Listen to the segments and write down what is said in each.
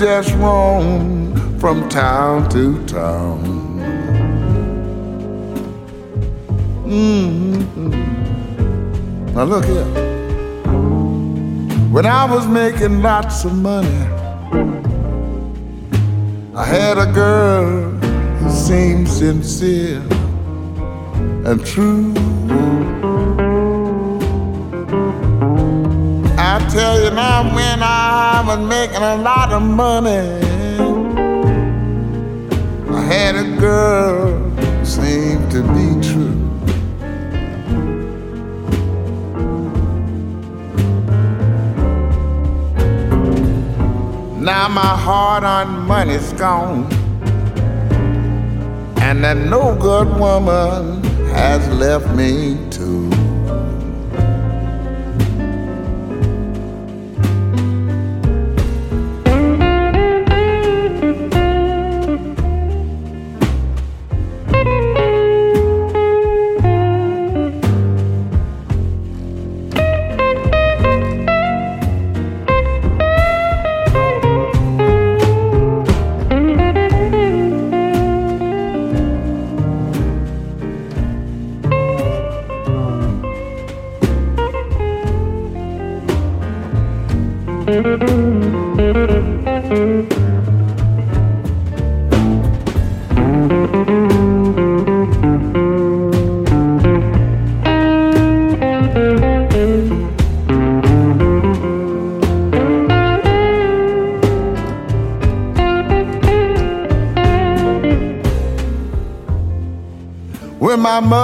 just roam from town to town. Mm-hmm. Now look here. When I was making lots of money, I had a girl who seemed sincere and true. Tell you now, when I was making a lot of money, I had a girl seemed to be true. Now my hard-earned money's gone, and that no good woman has left me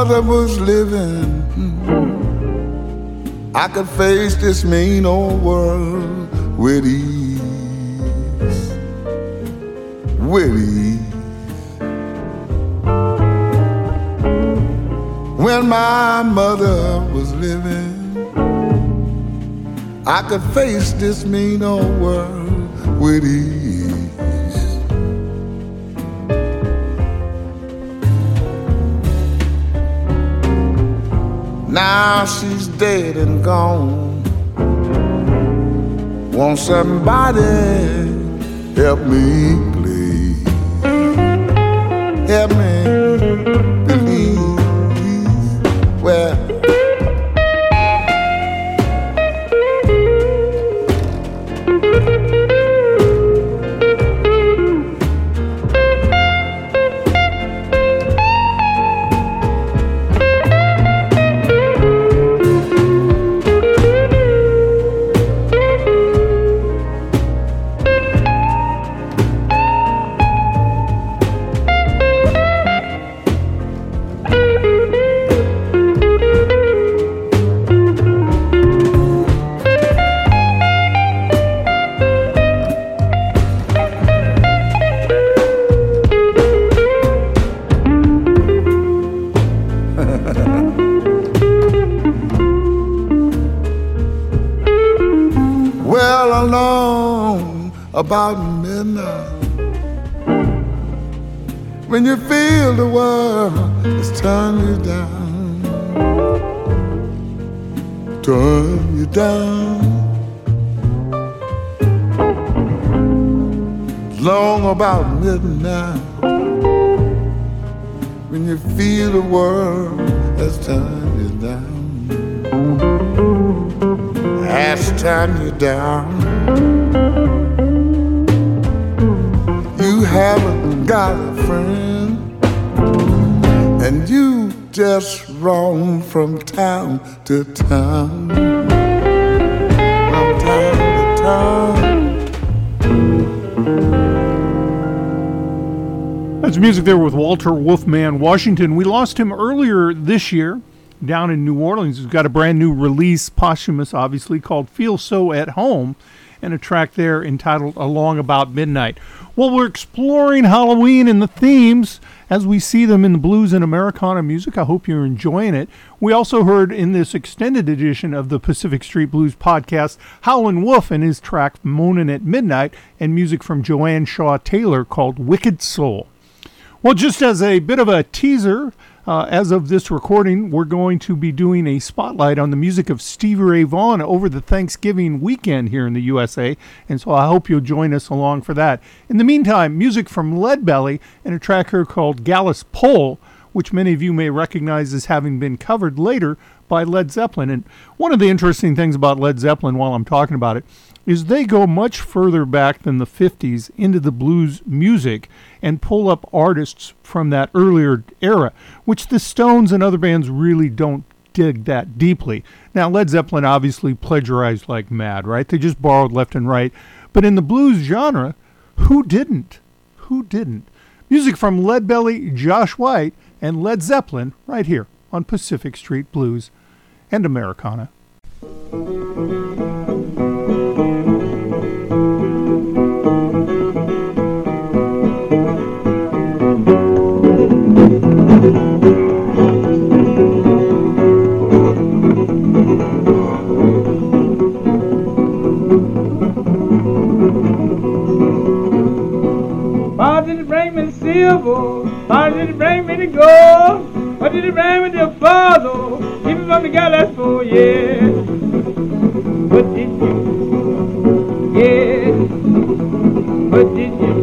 mother was living, hmm. I could face this mean old world with ease. With ease. When my mother was living, I could face this mean old world with ease. Gone. Won't somebody help me, please? Help me, alone about midnight. When you feel the world is turning you down, turn you down. Long about midnight. When you feel the world has turned you down has turned you down. You haven't got a friend, and you just roam from town to town. From town to town. That's music there with Walter Wolfman Washington. We lost him earlier this year. down in New Orleans He's got a brand new release, posthumous obviously, called Feel So at Home, and a track there entitled Along About Midnight. Well, we're exploring Halloween and the themes as we see them in the blues and Americana music. I hope you're enjoying it. We also heard in this extended edition of the Pacific Street Blues podcast Howlin' Wolf and his track Moanin' at Midnight and music from Joanne Shaw Taylor called Wicked Soul. Well, just as a bit of a teaser, uh, as of this recording, we're going to be doing a spotlight on the music of Stevie Ray Vaughan over the Thanksgiving weekend here in the USA, and so I hope you'll join us along for that. In the meantime, music from Leadbelly and a track here called Gallus Pole, which many of you may recognize as having been covered later by Led Zeppelin. And one of the interesting things about Led Zeppelin, while I'm talking about it, is they go much further back than the 50s into the blues music and pull up artists from that earlier era, which the Stones and other bands really don't dig that deeply. Now, Led Zeppelin obviously plagiarized like mad, right? They just borrowed left and right. But in the blues genre, who didn't? Who didn't? Music from Leadbelly, Josh White, and Led Zeppelin right here on Pacific Street Blues and Americana. Silver? Why did he bring me the gold? Why did he bring me the father? Keep me from the gallows for yeah. What did you? Yeah. What did you?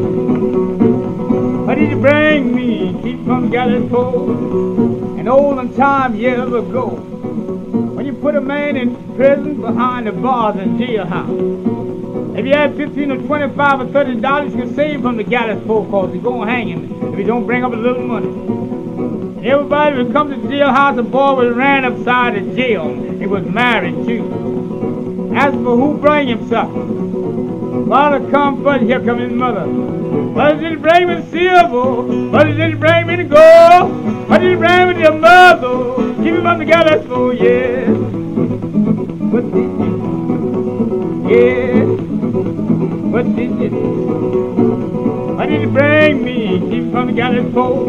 Why did you bring me? Keep from the gallows for? An olden time years ago. When you put a man in prison behind the bars in jailhouse. If you have 15 or 25 or 30 dollars, you can save from the gallows pole cause you're going to hang him if you don't bring up a little money. Everybody would come to the jailhouse, the boy was ran upside the jail. He was married too. As for who bring himself, Father come first, here come his mother. What did he bring me silver? What didn't bring me the gold? He bring me the mother? Keep him on the gallows pole, yeah. You? Yeah. What did you did bring me deep from the gallows pole?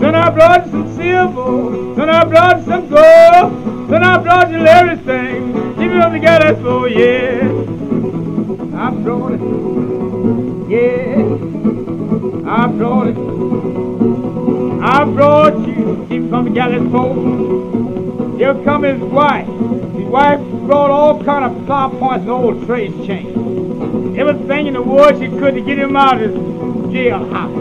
Son, I brought some silver. Son, I brought some gold. Son, I brought you everything. Keep on the gallows pole, yeah. I brought it. Yeah. I brought it. I brought you deep from the gallows pole. Here come his wife. His wife brought all kind of plow points and old trade chains everything in the world she could to get him out of his jailhouse.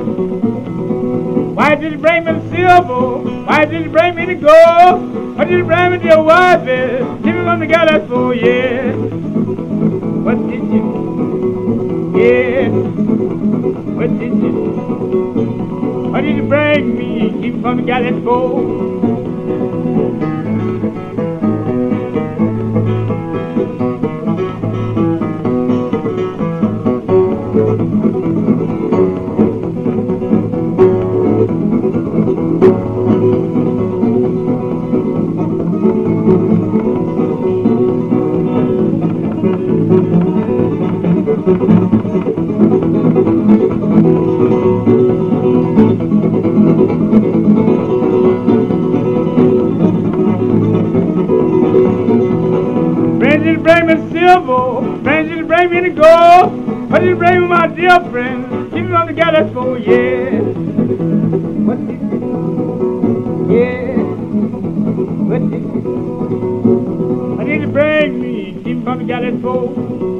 Why did you bring me the silver? Why did you bring me the gold? Why did you bring me to your wife? Give me one together for yeah. What did you? Yeah. What did you? Why did you bring me? Keep from the gallows for? rainbow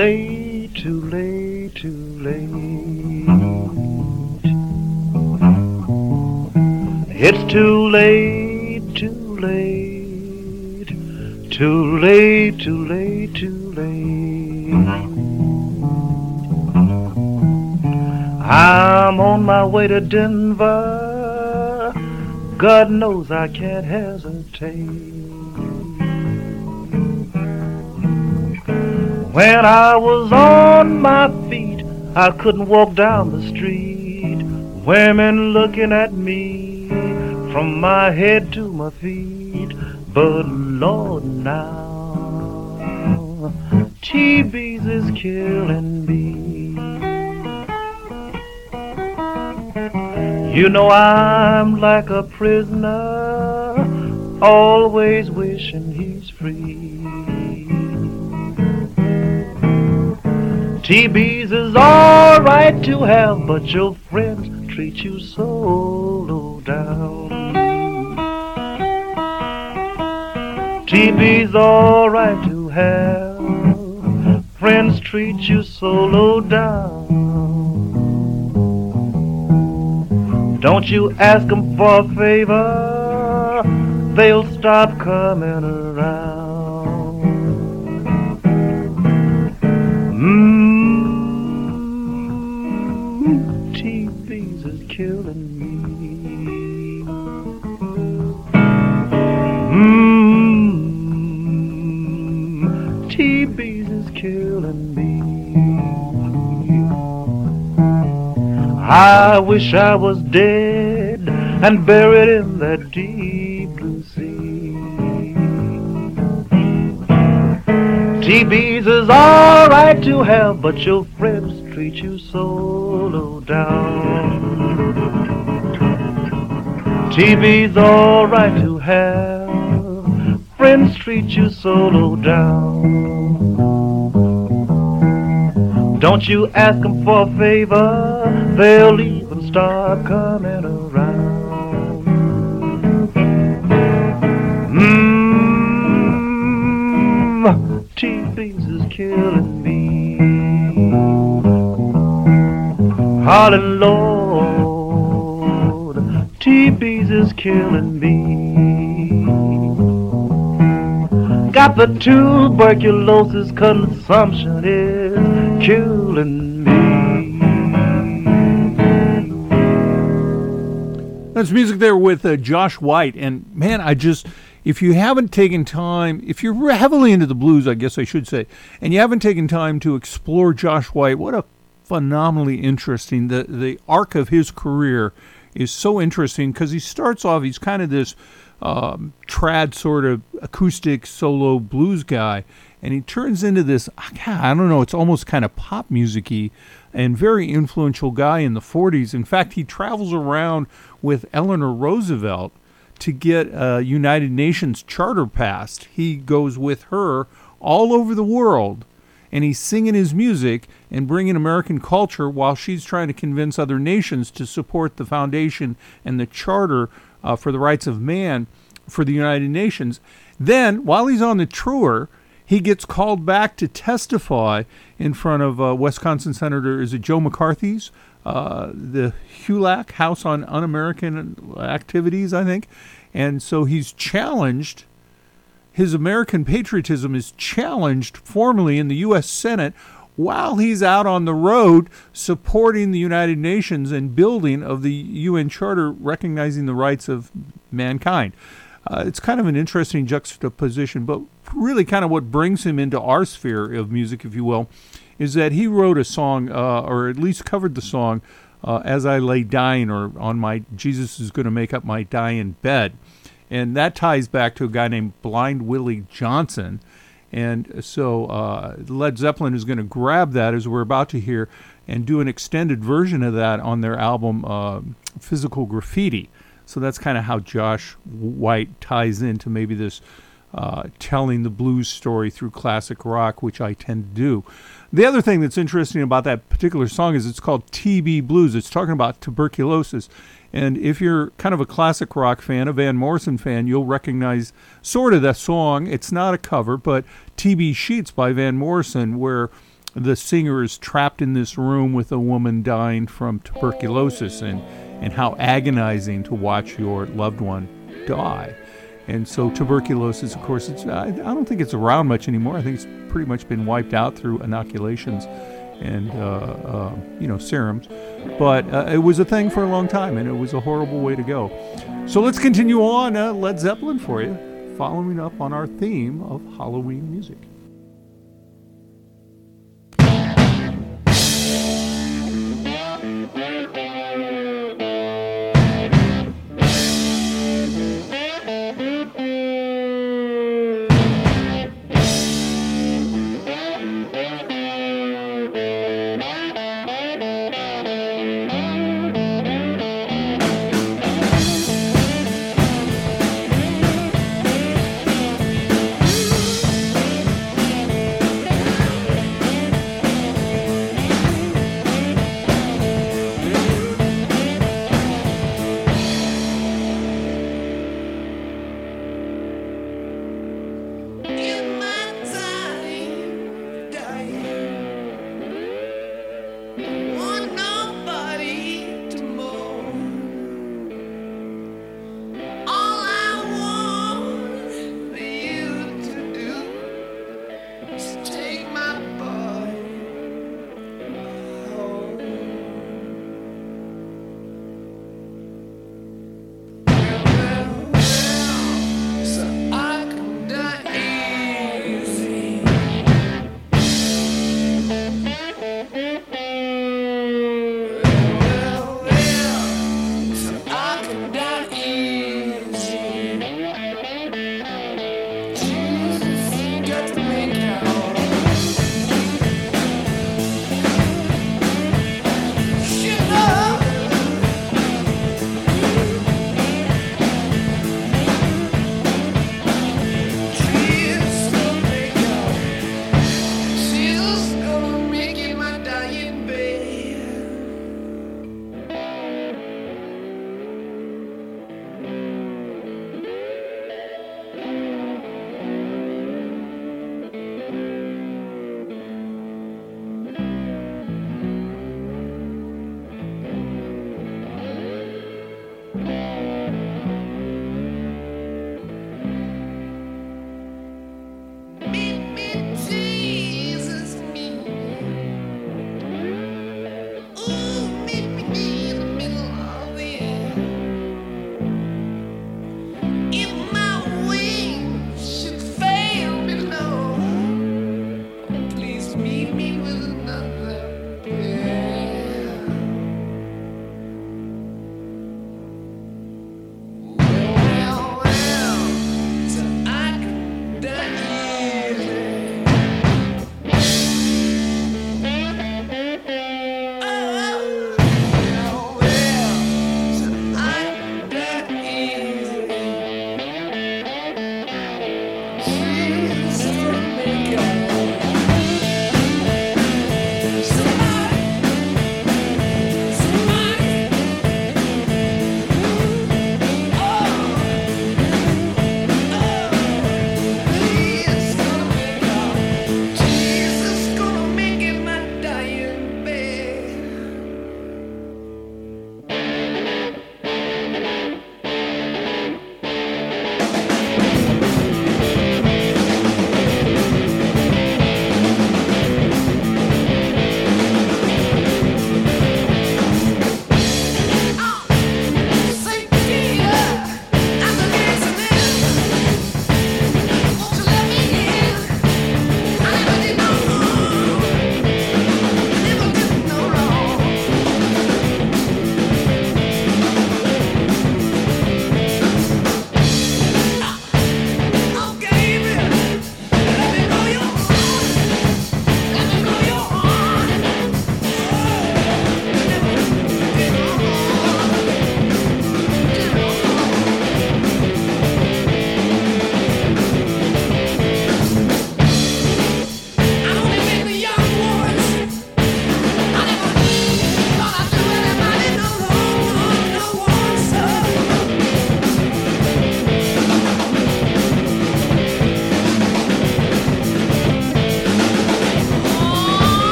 it on together for. It's too late, too late. Too late, too late, too late. I'm on my way to Denver. God knows I can't hesitate. When I was on my feet, I couldn't walk down the street. Women looking at me from my head to my feet. But Lord, now TB's is killing me. You know I'm like a prisoner, always wishing he's free. TB's is alright to have, but your friends treat you so low down. TB's alright to have, friends treat you so low down. Don't you ask them for a favor, they'll stop coming around. Mmm, I wish I was dead and buried in that deep blue sea. TB's is alright to have, but your friends treat you so low down. TB's alright to have, friends treat you so low down. Don't you ask them for a favor, they'll even start coming around. Mmm, TB's is killing me. Holly Lord, TB's is killing me. Got the tuberculosis consumption is killing That's music there with uh, Josh White. And man, I just, if you haven't taken time, if you're heavily into the blues, I guess I should say, and you haven't taken time to explore Josh White, what a phenomenally interesting, the, the arc of his career is so interesting because he starts off, he's kind of this um, trad sort of acoustic solo blues guy. And he turns into this, I don't know, it's almost kind of pop music and very influential guy in the 40s. In fact, he travels around with Eleanor Roosevelt to get a United Nations charter passed. He goes with her all over the world and he's singing his music and bringing American culture while she's trying to convince other nations to support the foundation and the charter uh, for the rights of man for the United Nations. Then, while he's on the tour, he gets called back to testify in front of uh, Wisconsin Senator, is it Joe McCarthy's? Uh, the HUAC, House on Un American Activities, I think. And so he's challenged, his American patriotism is challenged formally in the U.S. Senate while he's out on the road supporting the United Nations and building of the UN Charter recognizing the rights of mankind. Uh, it's kind of an interesting juxtaposition, but really kind of what brings him into our sphere of music, if you will, is that he wrote a song, uh, or at least covered the song, uh, As I Lay Dying, or on my Jesus is Going to Make Up My Dying Bed. And that ties back to a guy named Blind Willie Johnson. And so uh, Led Zeppelin is going to grab that, as we're about to hear, and do an extended version of that on their album uh, Physical Graffiti. So that's kind of how Josh White ties into maybe this uh, telling the blues story through classic rock, which I tend to do. The other thing that's interesting about that particular song is it's called TB Blues. It's talking about tuberculosis. And if you're kind of a classic rock fan, a Van Morrison fan, you'll recognize sort of that song. It's not a cover, but TB Sheets by Van Morrison, where the singer is trapped in this room with a woman dying from tuberculosis and, and how agonizing to watch your loved one die. And so tuberculosis, of course, I, I don't think it's around much anymore. I think it's pretty much been wiped out through inoculations and uh, uh, you know serums. But uh, it was a thing for a long time, and it was a horrible way to go. So let's continue on uh, Led Zeppelin for you, following up on our theme of Halloween music.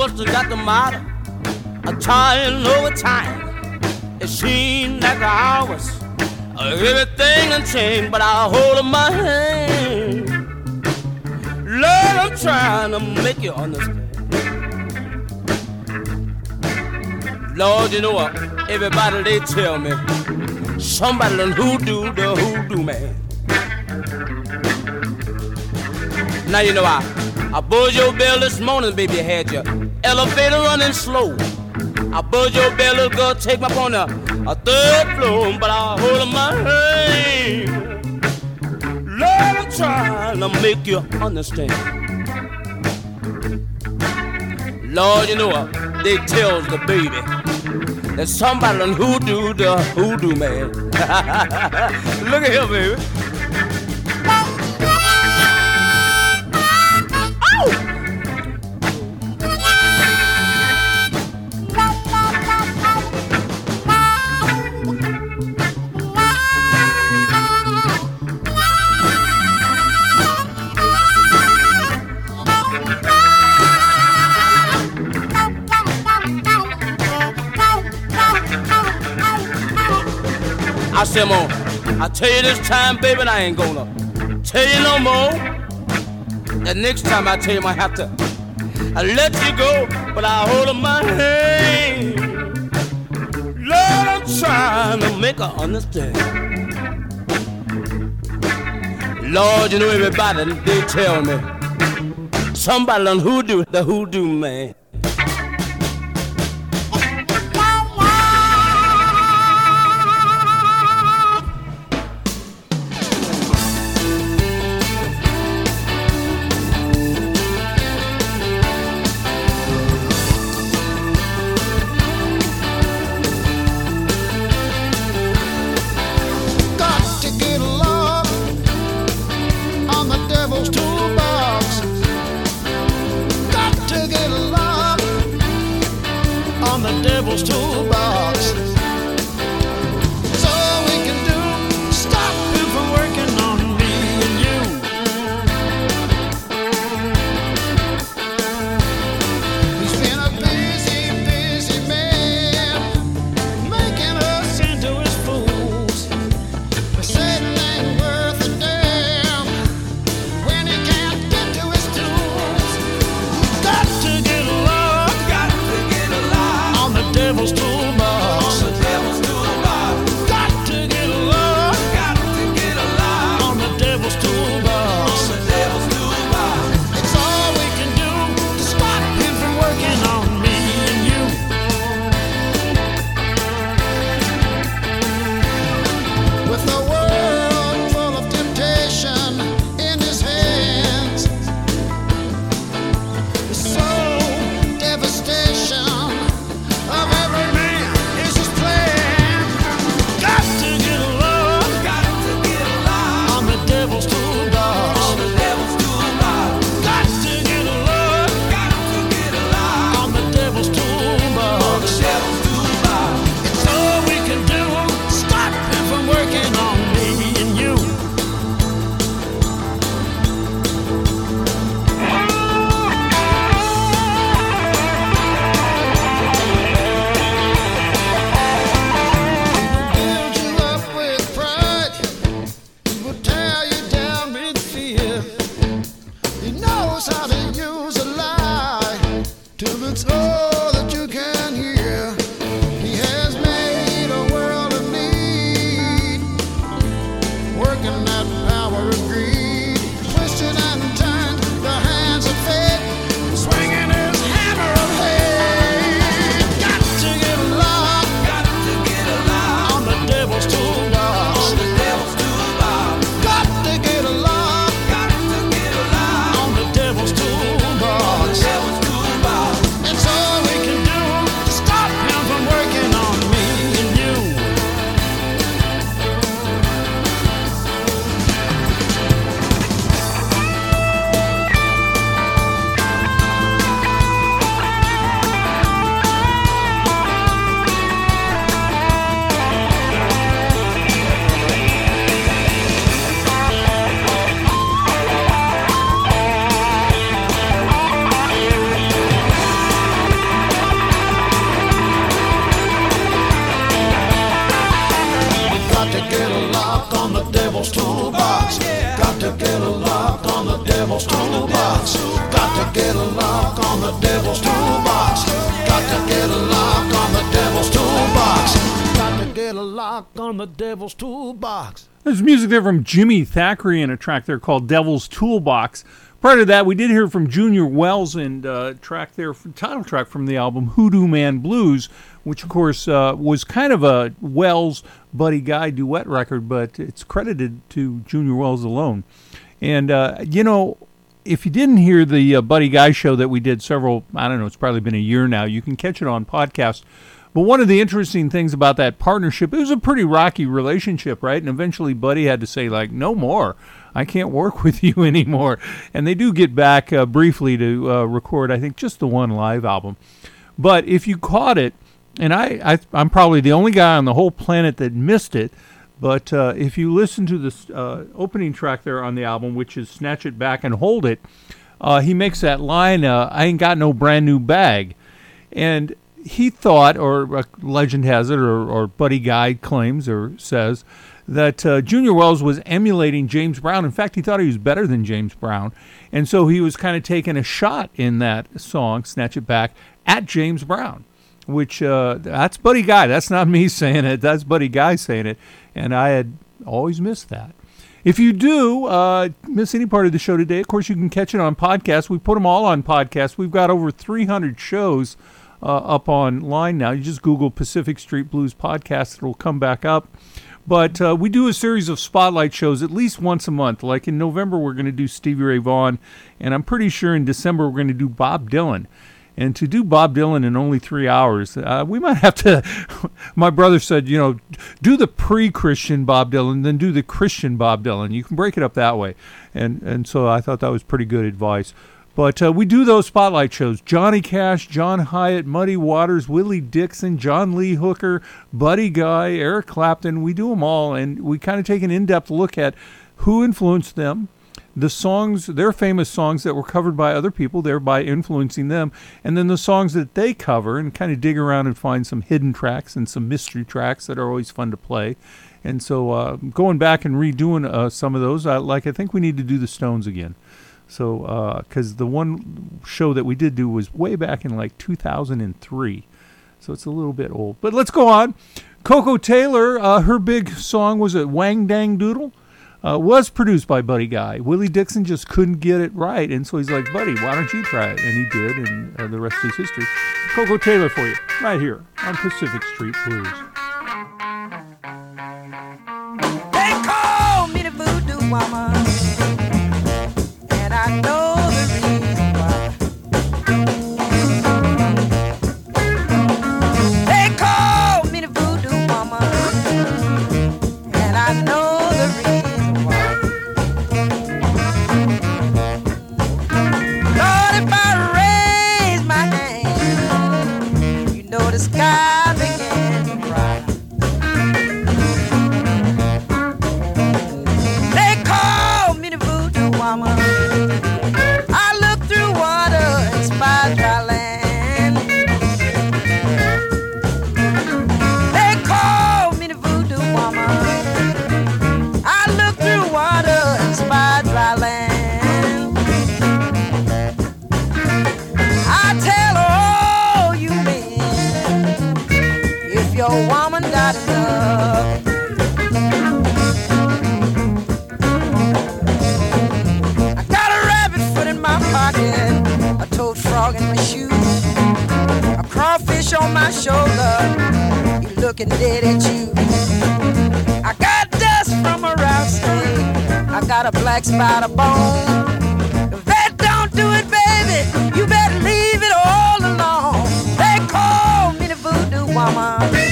What's got the matter. I'm trying over time. It seems like hours, everything done changed, but I hold in my hand. Lord, I'm trying to make you understand. Lord, you know what? Everybody they tell me somebody done hoodoo the hoodoo man. Now you know I I buzzed your bell this morning, baby. You had your elevator running slow. I buzzed your bell, little girl, take me up on a, a third floor, but I hold my hand. Lord, I'm trying to make you understand. Lord, you know? They tells the baby that somebody done hoodoo the hoodoo man. Look at him, baby. Mom, I tell you this time, baby, I ain't gonna tell you no more. The next time I tell you, I have to I let you go, but I hold in my hand. Lord, I'm trying to make her understand. Lord, you know everybody, they tell me somebody on hoodoo, the hoodoo man. Jimmy Thackery and a track there called Devil's Toolbox. Prior to that, we did hear from Junior Wells and uh, track there, title track from the album Hoodoo Man Blues, which of course uh, was kind of a Wells Buddy Guy duet record, but it's credited to Junior Wells alone. And uh, you know, if you didn't hear the uh, Buddy Guy show that we did several, I don't know, it's probably been a year now. You can catch it on podcast. But one of the interesting things about that partnership, it was a pretty rocky relationship, right? And eventually Buddy had to say, like, no more. I can't work with you anymore. And they do get back uh, briefly to uh, record, I think, just the one live album. But if you caught it, and I, I, I'm probably the only guy on the whole planet that missed it, but uh, if you listen to the uh, opening track there on the album, which is Snatch It Back and Hold It, uh, he makes that line, uh, I ain't got no brand new bag. And he thought, or legend has it, or, or Buddy Guy claims or says, that uh, Junior Wells was emulating James Brown. In fact, he thought he was better than James Brown. And so he was kind of taking a shot in that song, Snatch It Back, at James Brown, which uh, that's Buddy Guy. That's not me saying it. That's Buddy Guy saying it. And I had always missed that. If you do uh, miss any part of the show today, of course, you can catch it on podcast. We put them all on podcast. We've got over 300 shows uh, up online now. You just Google Pacific Street Blues Podcast, it'll come back up. But uh, we do a series of spotlight shows at least once a month. Like in November, we're going to do Stevie Ray Vaughan, and I'm pretty sure in December, we're going to do Bob Dylan. And to do Bob Dylan in only three hours, uh, we might have to. my brother said, you know, do the pre-Christian Bob Dylan, then do the Christian Bob Dylan. You can break it up that way, and and so I thought that was pretty good advice. But uh, we do those spotlight shows. Johnny Cash, John Hiatt, Muddy Waters, Willie Dixon, John Lee Hooker, Buddy Guy, Eric Clapton. We do them all, and we kind of take an in-depth look at who influenced them, the songs, their famous songs that were covered by other people, thereby influencing them, and then the songs that they cover, and kind of dig around and find some hidden tracks and some mystery tracks that are always fun to play. And so, uh, going back and redoing uh, some of those, uh, like I think we need to do the Stones again. So, because uh, the one show that we did do was way back in like 2003. So it's a little bit old. But let's go on. Koko Taylor, uh, her big song was it Wang Dang Doodle? Uh, was produced by Buddy Guy. Willie Dixon just couldn't get it right, and so he's like, "Buddy, why don't you try it?" And he did, and uh, the rest is history. Koko Taylor for you, right here on Pacific Street Blues. They call me the voodoo woman. No. know my shoulder. He looking dead at you. I got dust from a rattlesnake. I got a black spider of bone. If that don't do it, baby, you better leave it all alone. They call me the voodoo woman.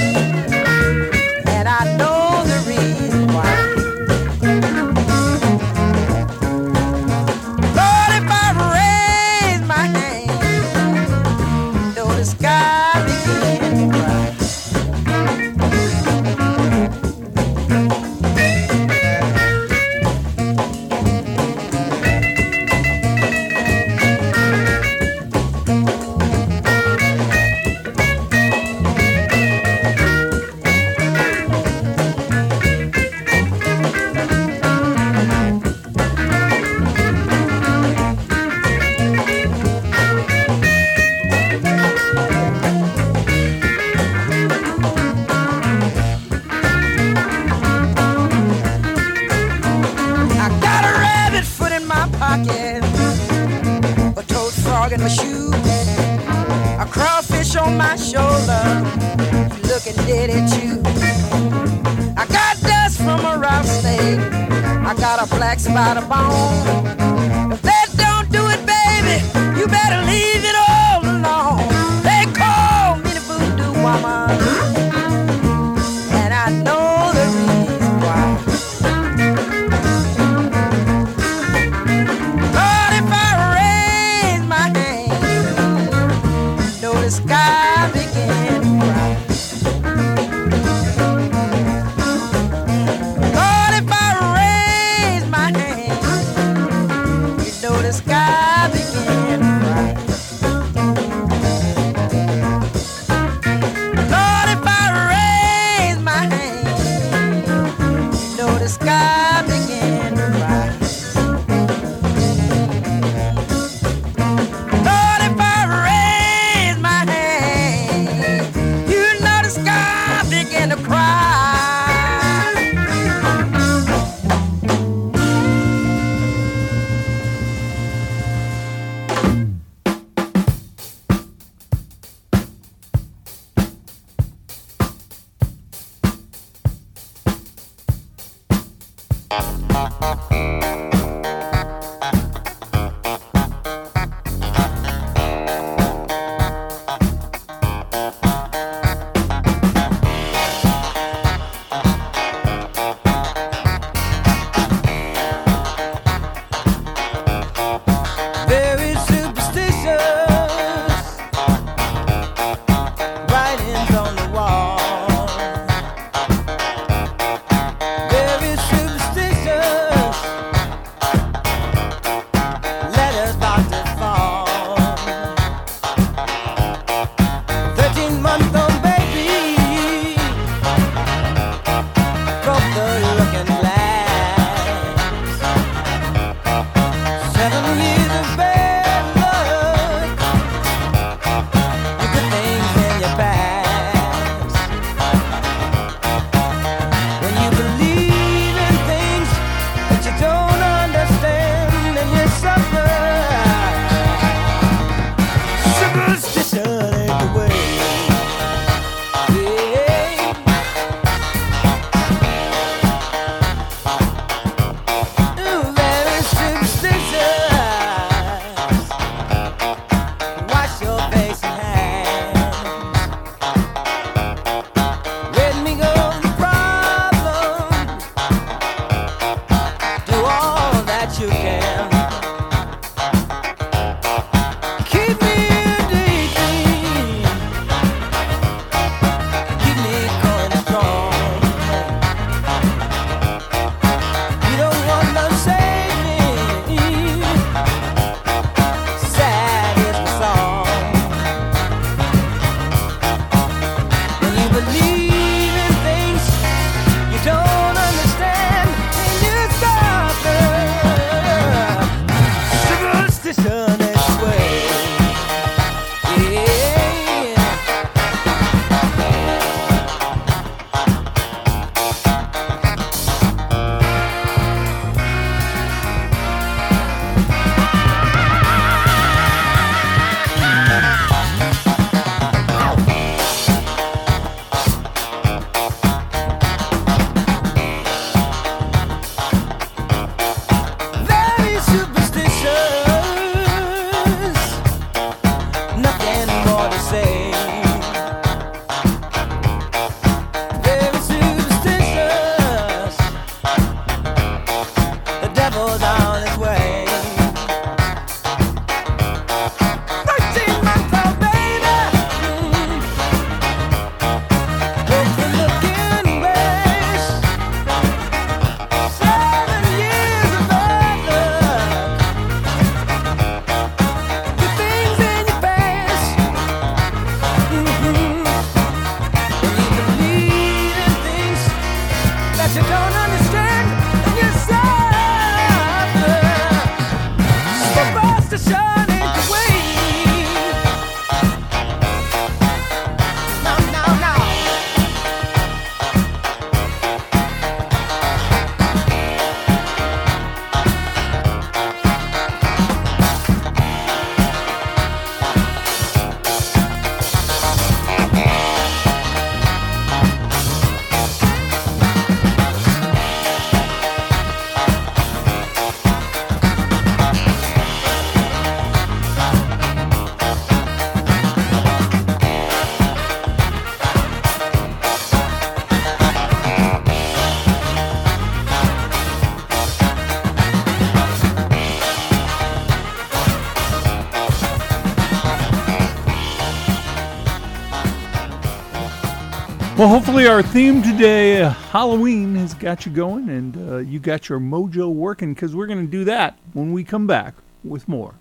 Well, hopefully, our theme today, Halloween, has got you going and uh, you got your mojo working because we're going to do that when we come back with more.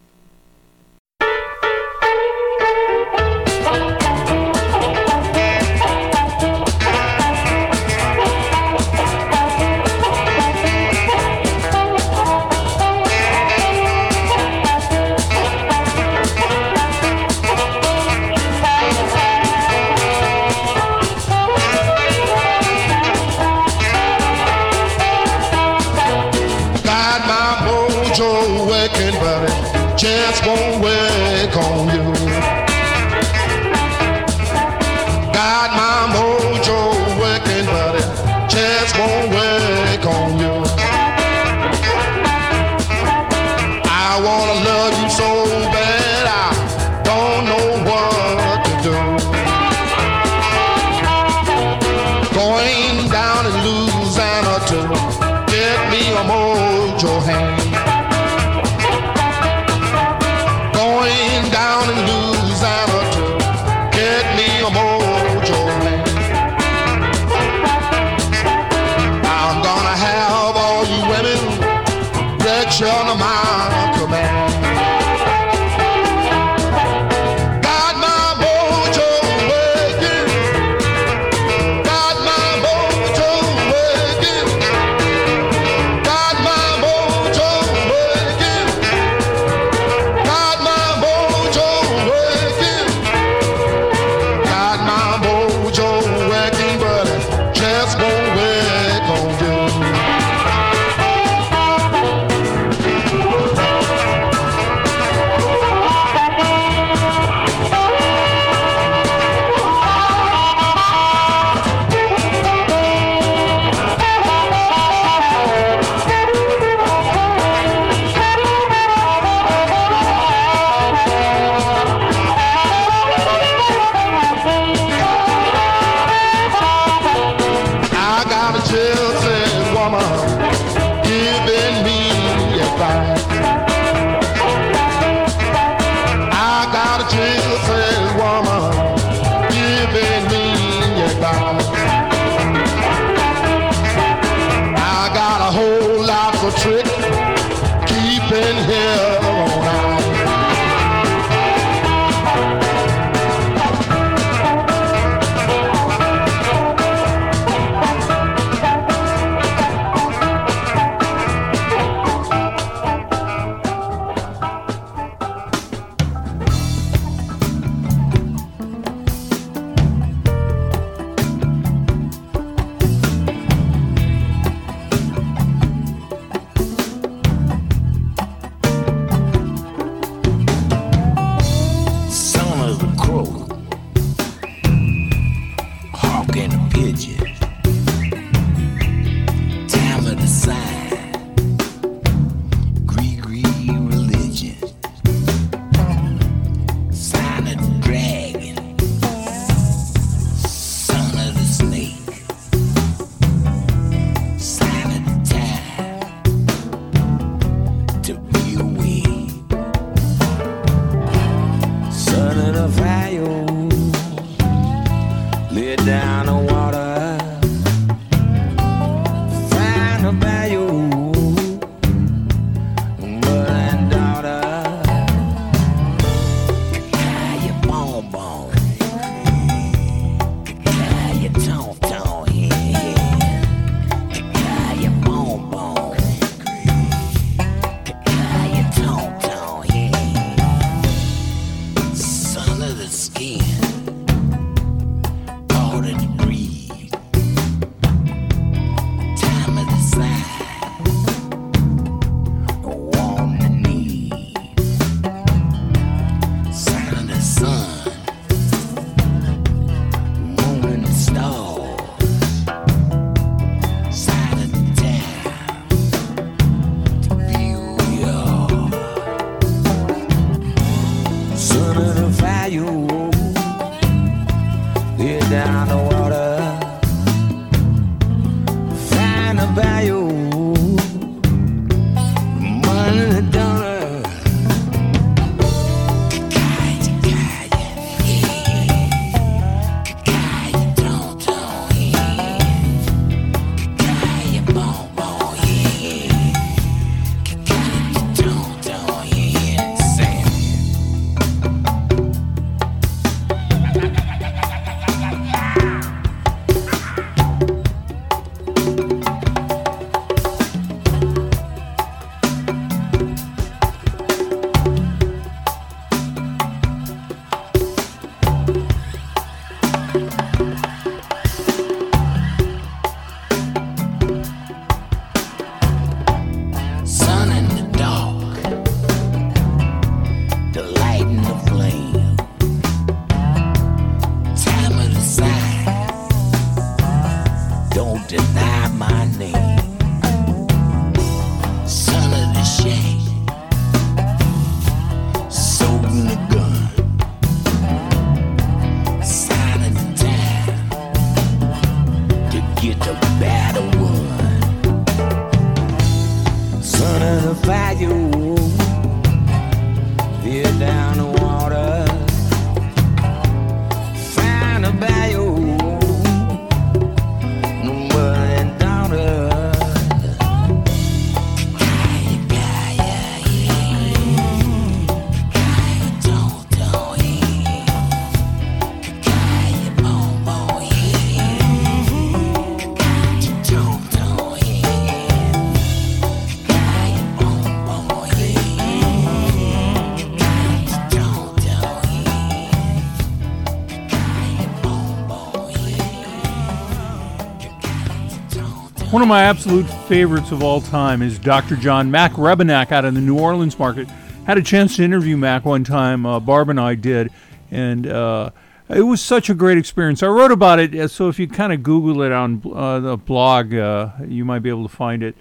One of my absolute favorites of all time is Dr. John Mac Rebennack out of the New Orleans market. Had a chance to interview Mac one time, uh, Barb and I did, and uh, it was such a great experience. I wrote about it, uh, so if you kind of Google it on uh, the blog, uh, you might be able to find it.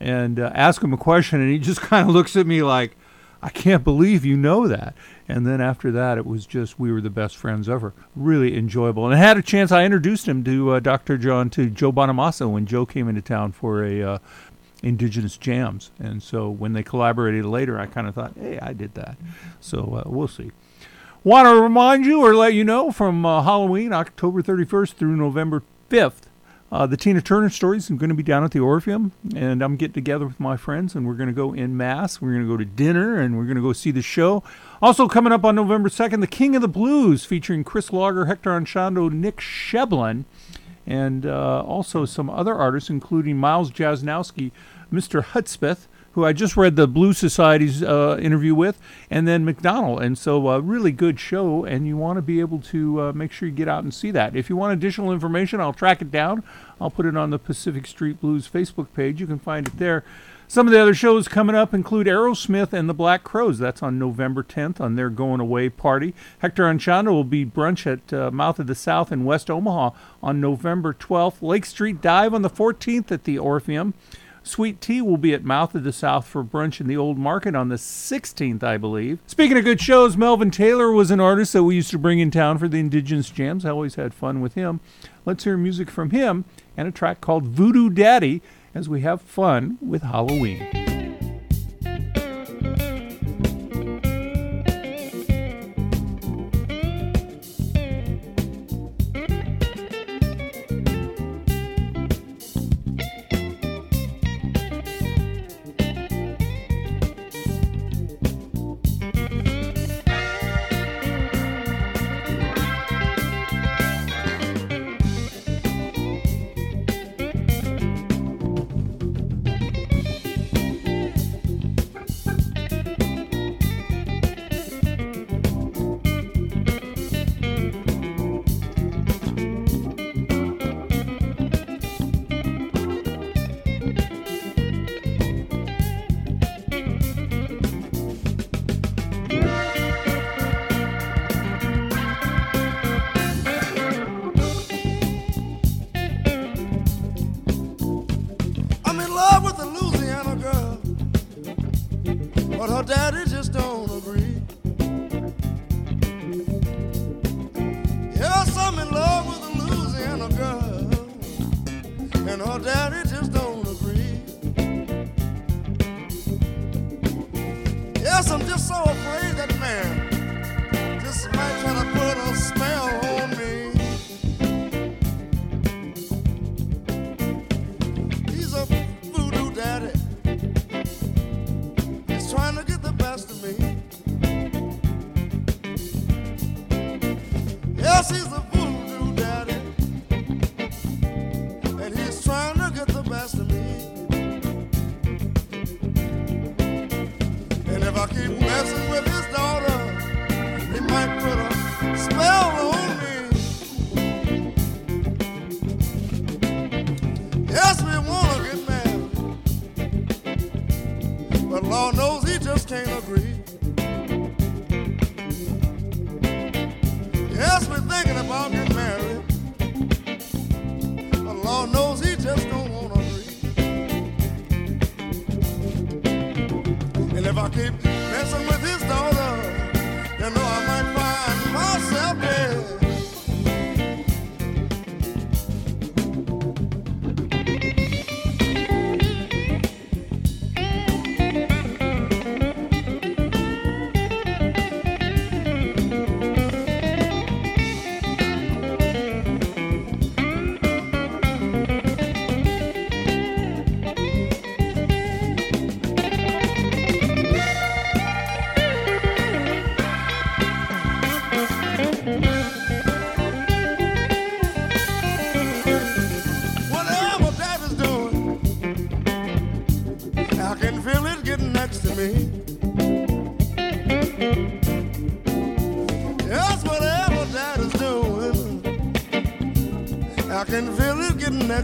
And uh, ask him a question, and he just kind of looks at me like, I can't believe you know that. And then after that, it was just we were the best friends ever. Really enjoyable. And I had a chance. I introduced him to uh, Dr. John to Joe Bonamassa when Joe came into town for a uh, indigenous jams. And so when they collaborated later, I kind of thought, hey, I did that. So uh, we'll see. Want to remind you or let you know from uh, Halloween, October 31st through November 5th, uh, the Tina Turner stories are going to be down at the Orpheum, and I'm getting together with my friends, and we're going to go in mass. We're going to go to dinner, and we're going to go see the show. Also coming up on November 2nd, The King of the Blues, featuring Chris Lager, Hector Anchondo, Nick Sheblin, and uh, also some other artists, including Miles Jasnowski, Mr. Hudspeth, who I just read the Blues Society's uh, interview with, and then McDonald. And so, a really good show, and you want to be able to uh, make sure you get out and see that. If you want additional information, I'll track it down. I'll put it on the Pacific Street Blues Facebook page. You can find it there. Some of the other shows coming up include Aerosmith and the Black Crowes. That's on November 10th on their going away party. Hector Anchondo will be brunch at uh, Mouth of the South in West Omaha on November 12th. Lake Street Dive on the 14th at the Orpheum. Sweet Tea will be at Mouth of the South for brunch in the Old Market on the 16th, I believe. Speaking of good shows, Melvin Taylor was an artist that we used to bring in town for the Indigenous Jams. I always had fun with him. Let's hear music from him and a track called Voodoo Daddy as we have fun with Halloween.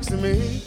Next to me.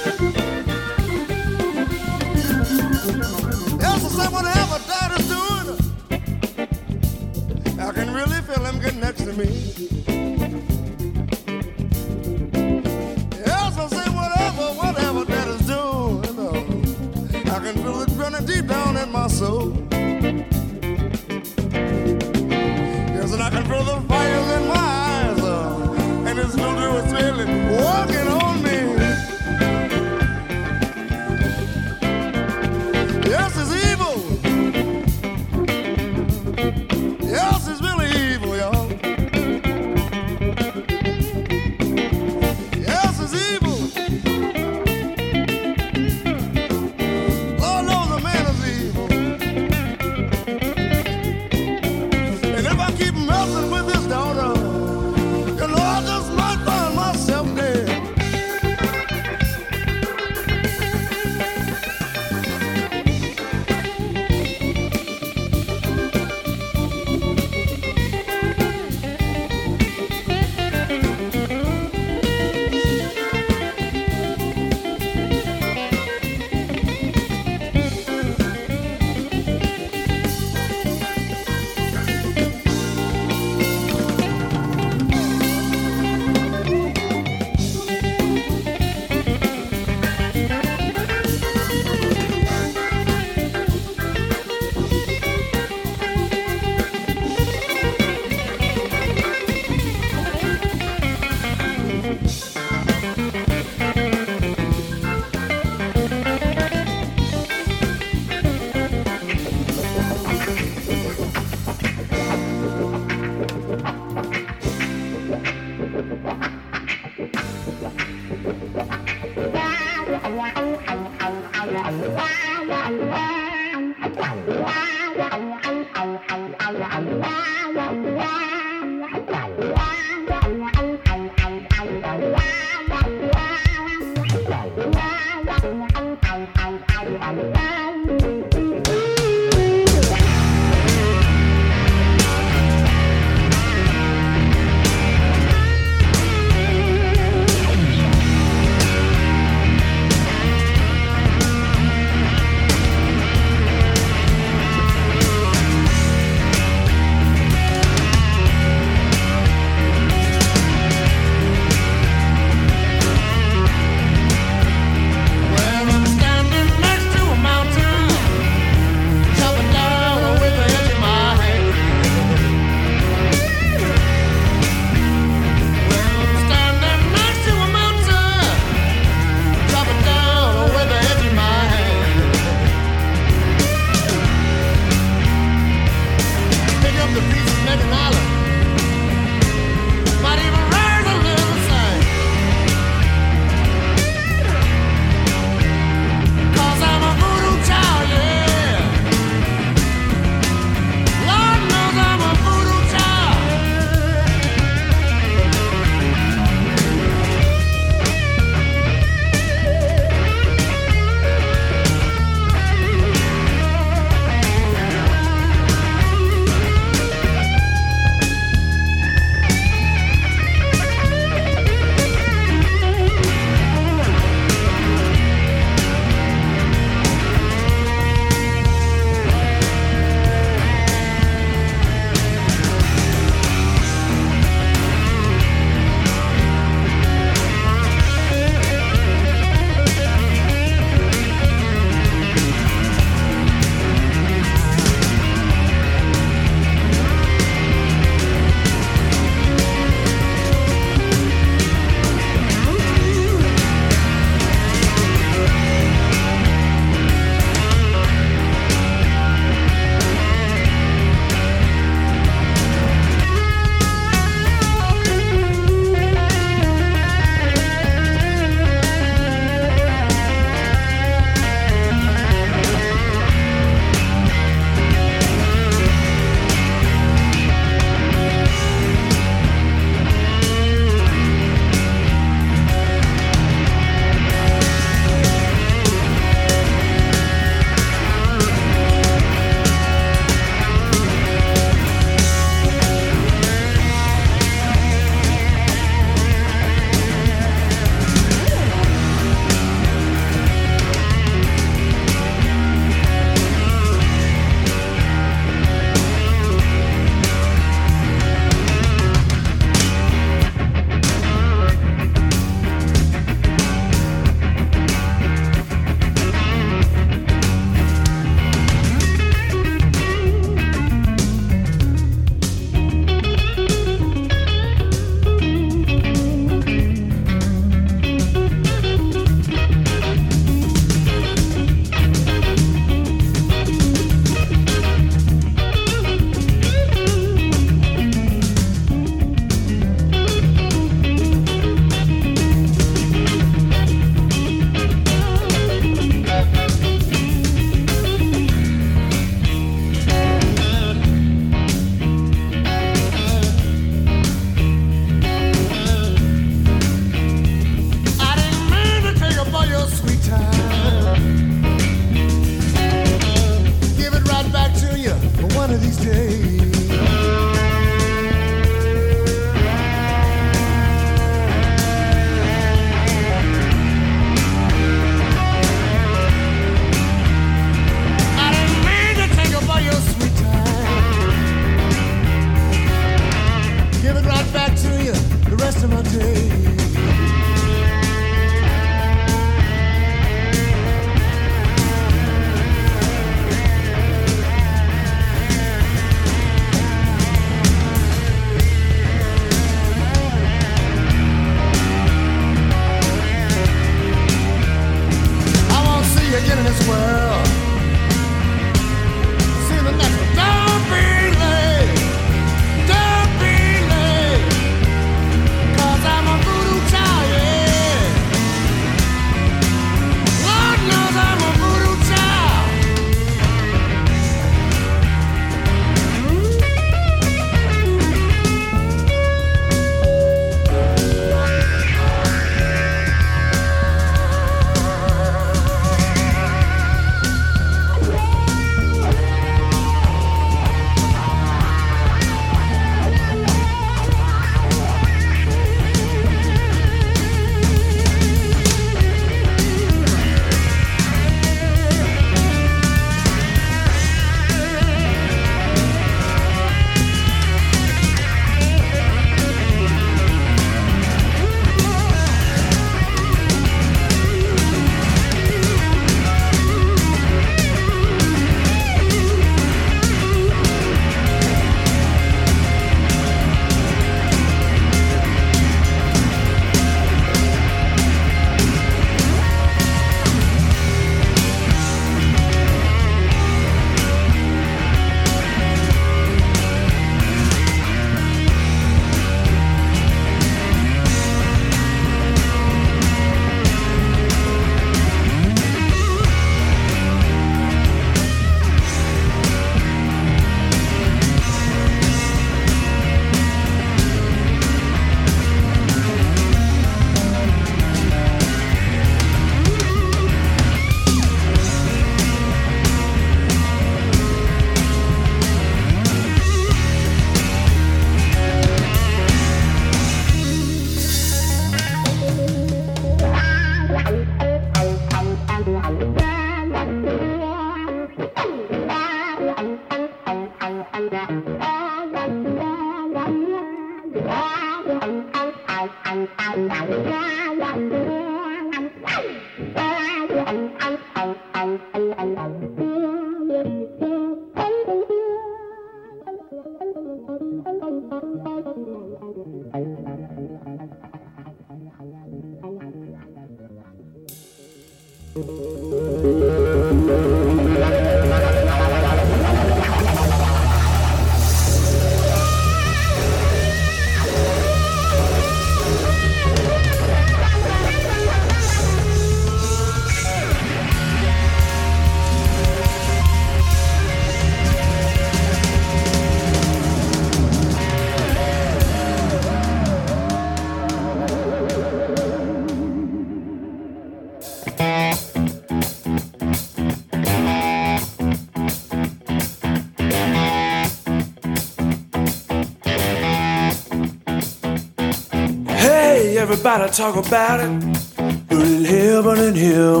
Everybody talk about it. Burning hell, burning hell.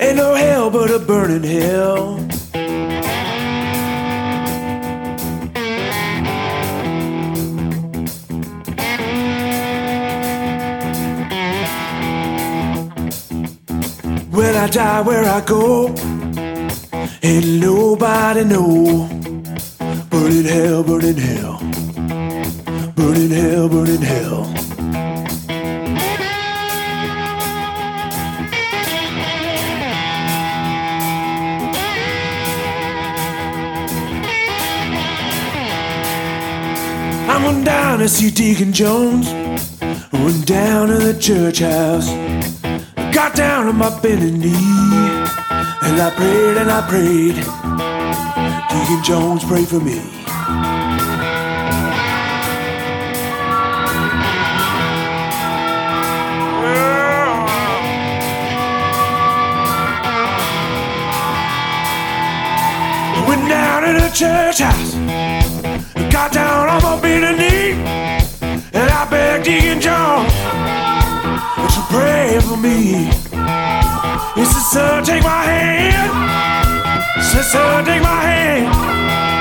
Ain't no hell but a burning hell. When I die, where I go, ain't nobody know. Burning hell, burning hell. Burning hell, burning hell. To see Deacon Jones. Went down to the church house. Got down on my bending knee. And I prayed and I prayed. Deacon Jones prayed for me. Went down to the church house, on bended knee, and I begged Deacon John to pray for me. He said, son, take my hand. Son, take my hand.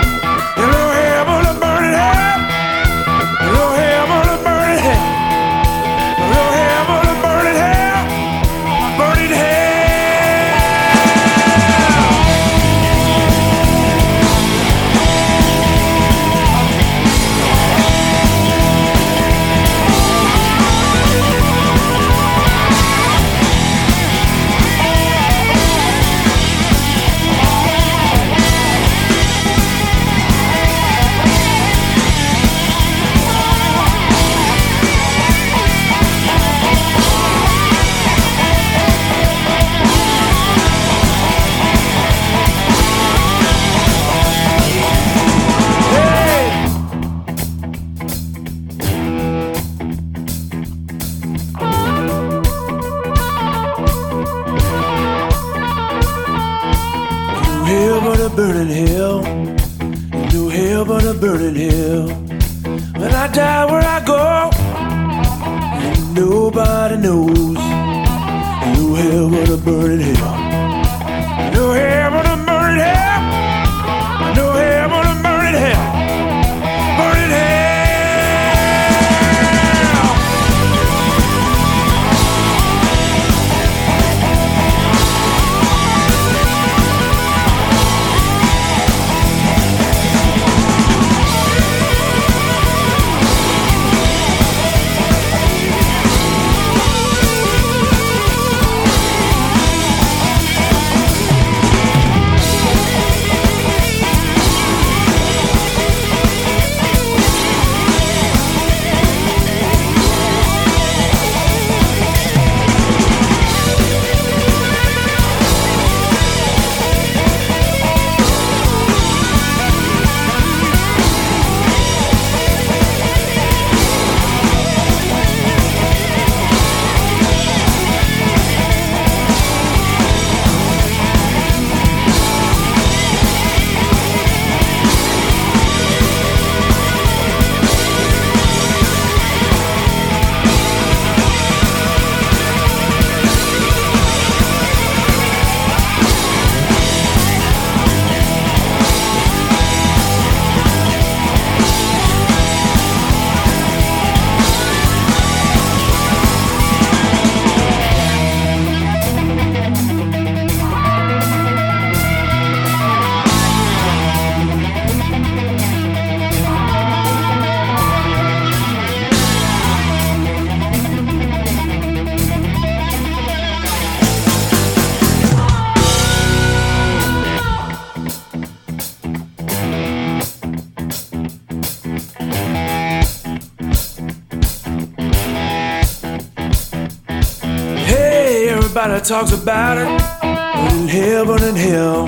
Talks about it. Burning hell, burning hell.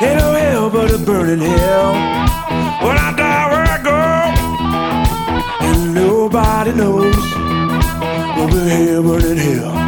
Ain't no hell but a burning hell. When I die, where I go, and nobody knows. Burning hell, burning hell.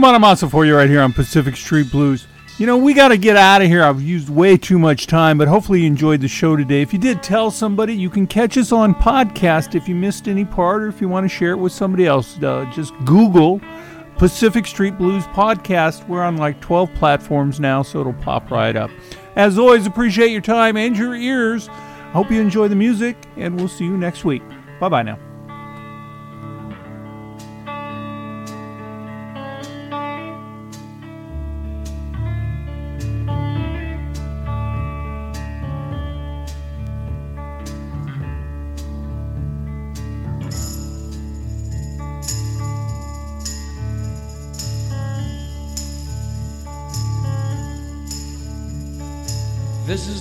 Bonamassa for you right here on Pacific Street Blues. You know, we got to get out of here. I've used way too much time, but hopefully you enjoyed the show today. If you did, tell somebody. You can catch us on podcast if you missed any part or if you want to share it with somebody else. Uh, just Google Pacific Street Blues Podcast. We're on like 12 platforms now, so it'll pop right up. As always, appreciate your time and your ears. Hope you enjoy the music, and we'll see you next week. Bye bye now.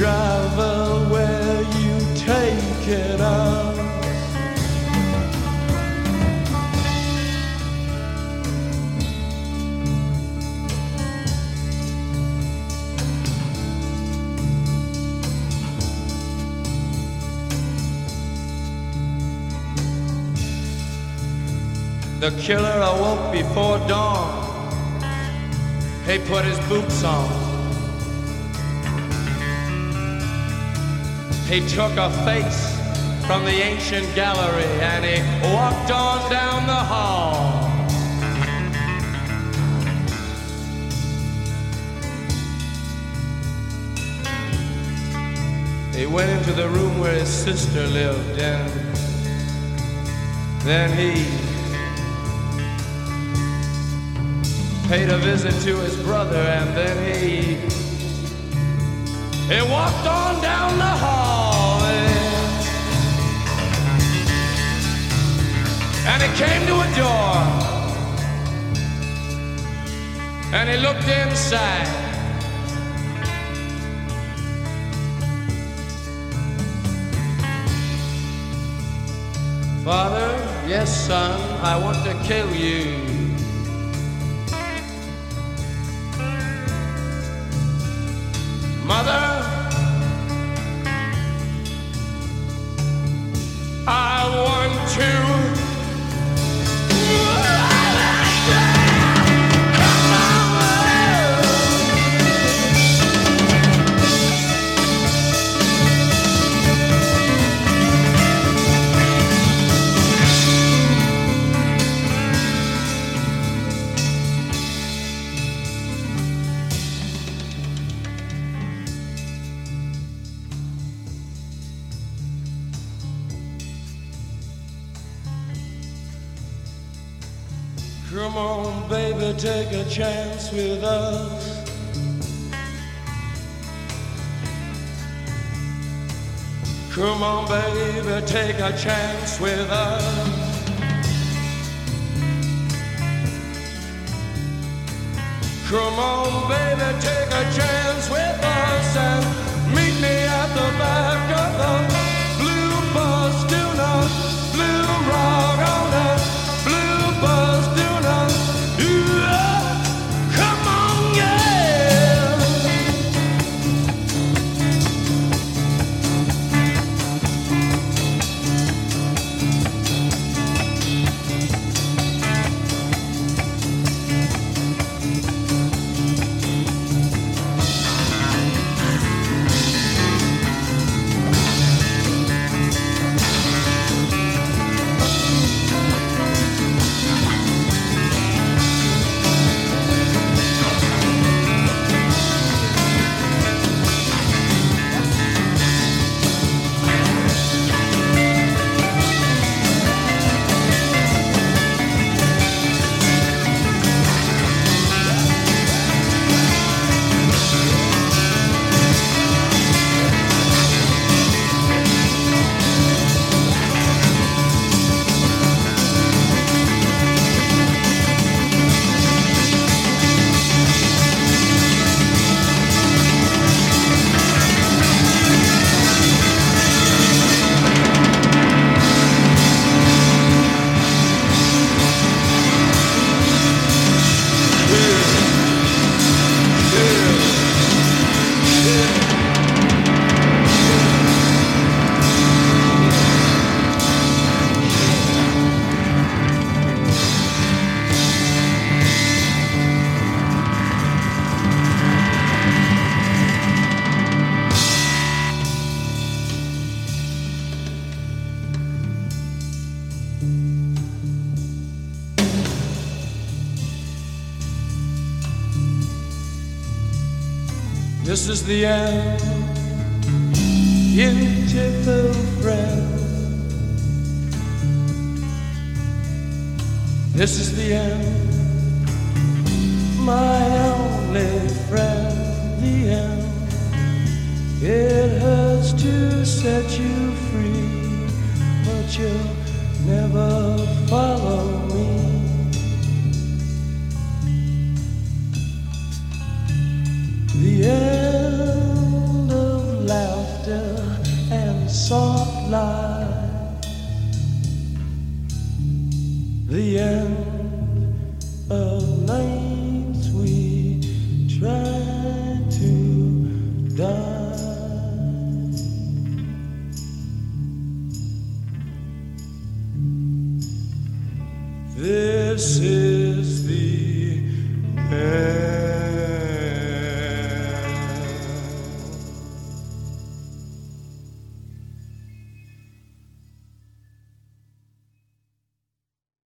Driver, where you taking us? The killer awoke before dawn. He put his boots on. He took a face from the ancient gallery and he walked on down the hall. He went into the room where his sister lived and then he paid a visit to his brother and then he he walked on down the hall and he came to a door. And he looked inside. Father, yes son, I want to kill you is the end,